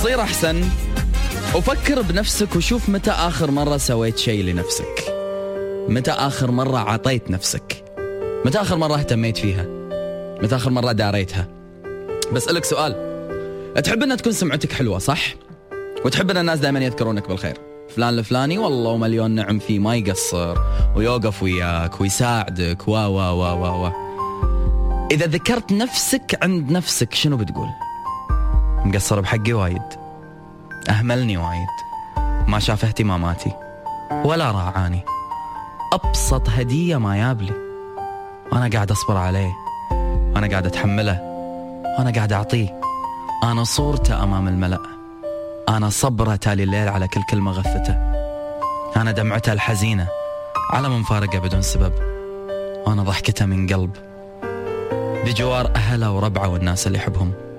تصير أحسن. وفكر بنفسك وشوف متى آخر مرة سويت شيء لنفسك. متى آخر مرة عطيت نفسك. متى آخر مرة اهتميت فيها. متى آخر مرة داريتها. بسألك سؤال. تحب أن تكون سمعتك حلوة صح؟ وتحب أن الناس دائما يذكرونك بالخير. فلان الفلاني والله ومليون نعم فيه ما يقصر ويوقف وياك ويساعدك و و و و و. إذا ذكرت نفسك عند نفسك شنو بتقول؟ مقصر بحقي وايد. أهملني وايد. ما شاف اهتماماتي. ولا راعاني أبسط هدية ما يابلي وأنا قاعد أصبر عليه. وأنا قاعد أتحمله. وأنا قاعد أعطيه. أنا صورته أمام الملأ. أنا صبره تالي الليل على كل كلمة غثته أنا دمعته الحزينة على من فارقه بدون سبب. وأنا ضحكته من قلب. بجوار أهله وربعه والناس اللي يحبهم.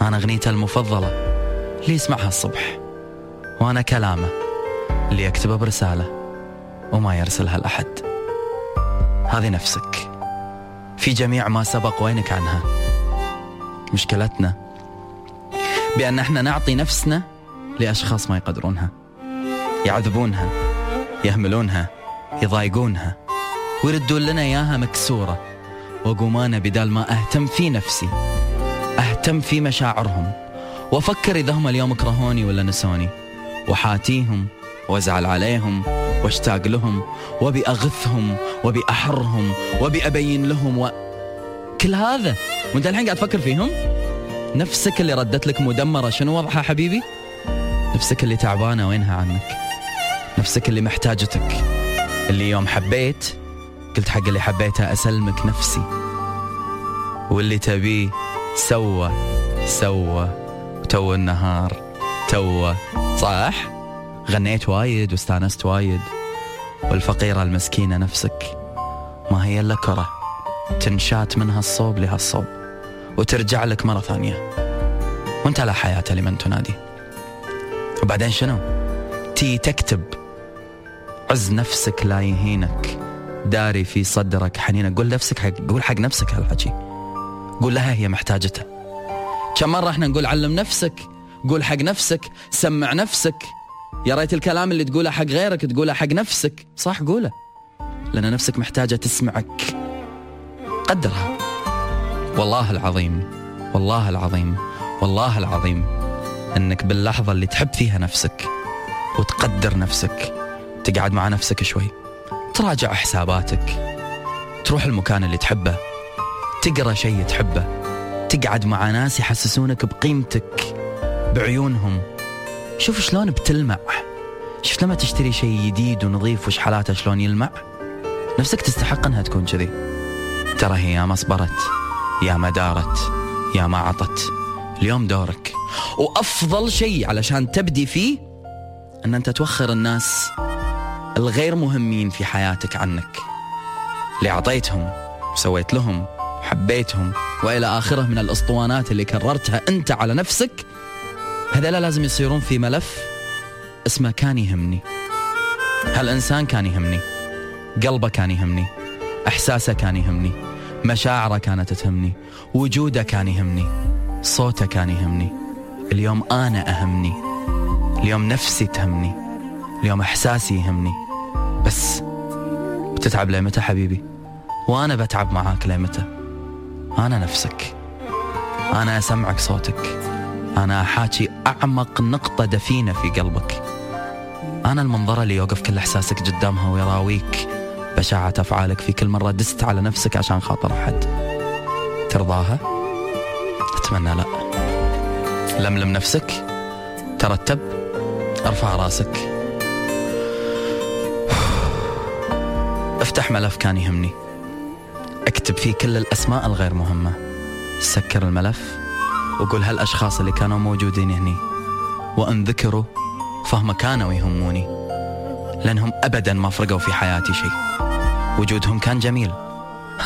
أنا أغنيته المفضلة. اللي يسمعها الصبح؟ وأنا كلامه. اللي يكتبه برسالة. وما يرسلها لأحد. هذه نفسك. في جميع ما سبق وينك عنها. مشكلتنا. بأن إحنا نعطي نفسنا لأشخاص ما يقدرونها. يعذبونها. يهملونها. يضايقونها. ويردون لنا إياها مكسورة. وأقوم أنا بدال ما أهتم في نفسي. أهتم في مشاعرهم. وأفكر إذا هم اليوم كرهوني ولا نسوني. وحاتيهم وازعل عليهم واشتاق لهم أحرهم وبي أبين لهم و... كل هذا وأنت الحين قاعد تفكر فيهم؟ نفسك اللي ردت لك مدمرة شنو وضعها حبيبي؟ نفسك اللي تعبانة وينها عنك؟ نفسك اللي محتاجتك. اللي يوم حبيت قلت حق اللي حبيته أسلمك نفسي. واللي تبيه سوى سوى تو النهار تو. صح؟ غنيت وايد واستانست وايد. والفقيرة المسكينة نفسك ما هي إلا كرة تنشات من هالصوب لهالصوب وترجع لك مرة ثانية. وانت لا حياة لمن تنادي. وبعدين شنو؟ تي تكتب. عز نفسك لا يهينك. داري في صدرك حنينك. قول نفسك حق قول حق نفسك هالحكي قول لها هي محتاجته. كم مرة إحنا نقول علم نفسك قول حق نفسك سمع نفسك. يا ريت الكلام اللي تقوله حق غيرك تقوله حق نفسك. صح قوله. لأن نفسك محتاجة تسمعك. قدرها. والله العظيم والله العظيم والله العظيم إنك باللحظة اللي تحب فيها نفسك وتقدر نفسك تقعد مع نفسك شوي تراجع حساباتك تروح المكان اللي تحبه تقرأ شيء تحبه تقعد مع ناس يحسسونك بقيمتك بعيونهم. شوف شلون بتلمع. شفت لما تشتري شيء جديد ونظيف وش حالاته شلون يلمع. نفسك تستحق إنها تكون كذي. ترى هي يا ما صبرت يا ما دارت يا ما عطت. اليوم دورك. وأفضل شيء علشان تبدي فيه إن أنت توخر الناس الغير مهمين في حياتك عنك. اللي أعطيتهم وسويت لهم. حبيتهم وإلى آخره من الأسطوانات اللي كررتها أنت على نفسك هذول لازم يصيرون في ملف اسمه كان يهمني. هالإنسان كان يهمني قلبه كان يهمني إحساسه كان يهمني مشاعره كانت تهمني وجوده كان يهمني صوته كان يهمني. اليوم أنا أهمني اليوم نفسي تهمني اليوم إحساسي يهمني. بس بتتعب لمتى حبيبي؟ وأنا بتعب معاك لمتى أنا نفسك. أنا أسمعك صوتك. أنا احاكي أعمق نقطة دفينة في قلبك. أنا المنظرة اللي يوقف كل إحساسك قدامها ويراويك. بشاعة أفعالك في كل مرة دست على نفسك عشان خاطر أحد. ترضاها؟ أتمنى لا. لملم نفسك. ترتب. أرفع راسك. افتح ملف كان يهمني. أكتب فيه كل الأسماء الغير مهمة. سكر الملف وقول هالأشخاص اللي كانوا موجودين هني. وأن ذكروا فهم كانوا يهموني. لأنهم أبدا ما فرقوا في حياتي شيء. وجودهم كان جميل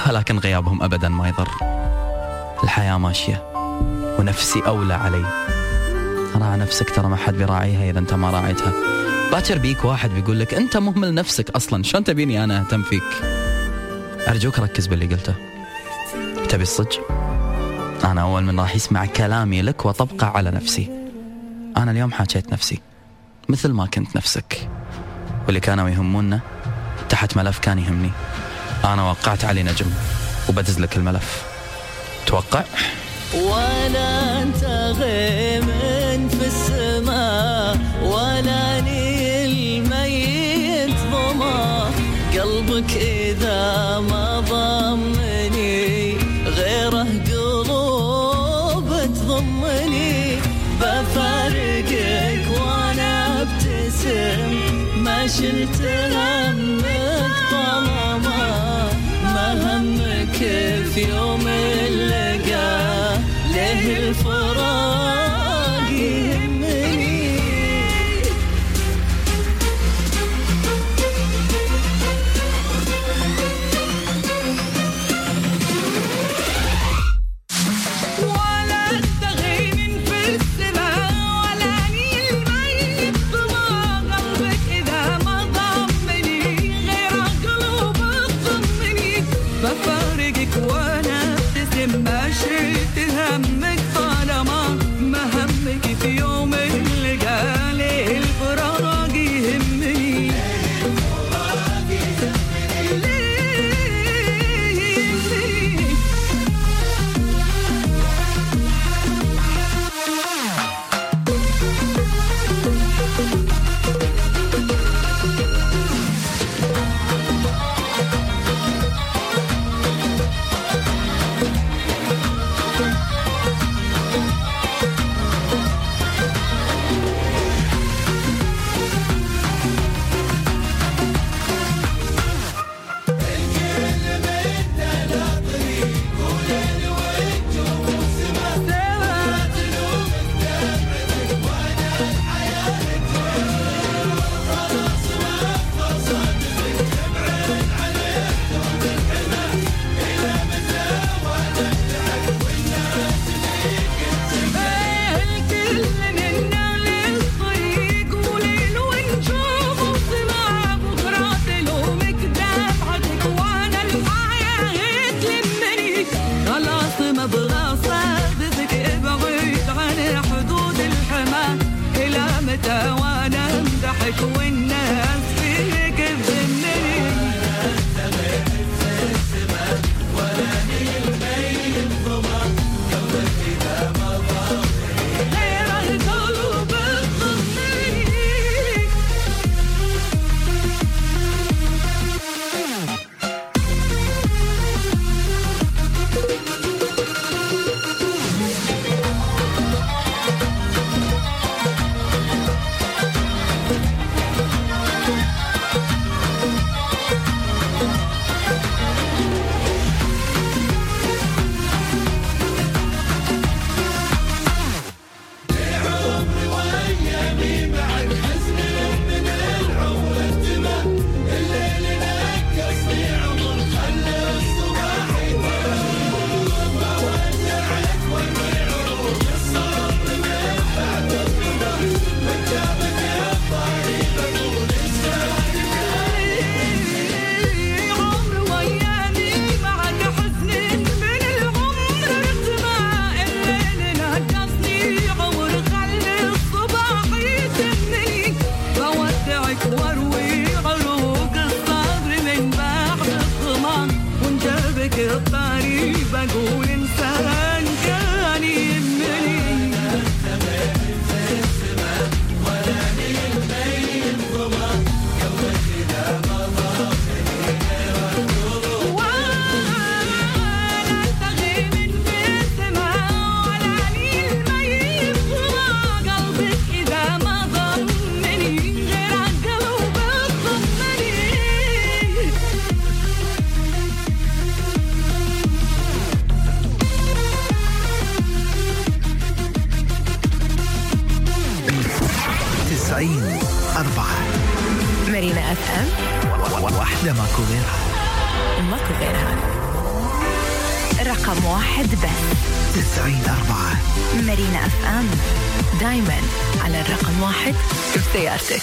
ولكن غيابهم أبدا ما يضر. الحياة ماشية ونفسي أولى علي. راعى نفسك ترى ما حد بيراعيها إذا أنت ما راعيتها. باكر بيك واحد بيقول لك أنت مهمل نفسك أصلا شلون تبيني أنا أهتم فيك؟ أرجوك ركز باللي قلته. تبي الصج أنا أول من راح يسمع كلامي لك وطبقه على نفسي. أنا اليوم حاكيت نفسي. مثل ما كنت نفسك. واللي كانوا يهمونا تحت ملف كان يهمني. أنا وقعت علي نجم وبدز لك الملف. توقع؟ ولا أنت غيم ما شلت 99 4 مارينا أف أم. واحدة ماكو غيرها. ماكو غيرها. رقم واحد بس. 90 4 مارينا أف أم. دايما على الرقم واحد في سيارتك.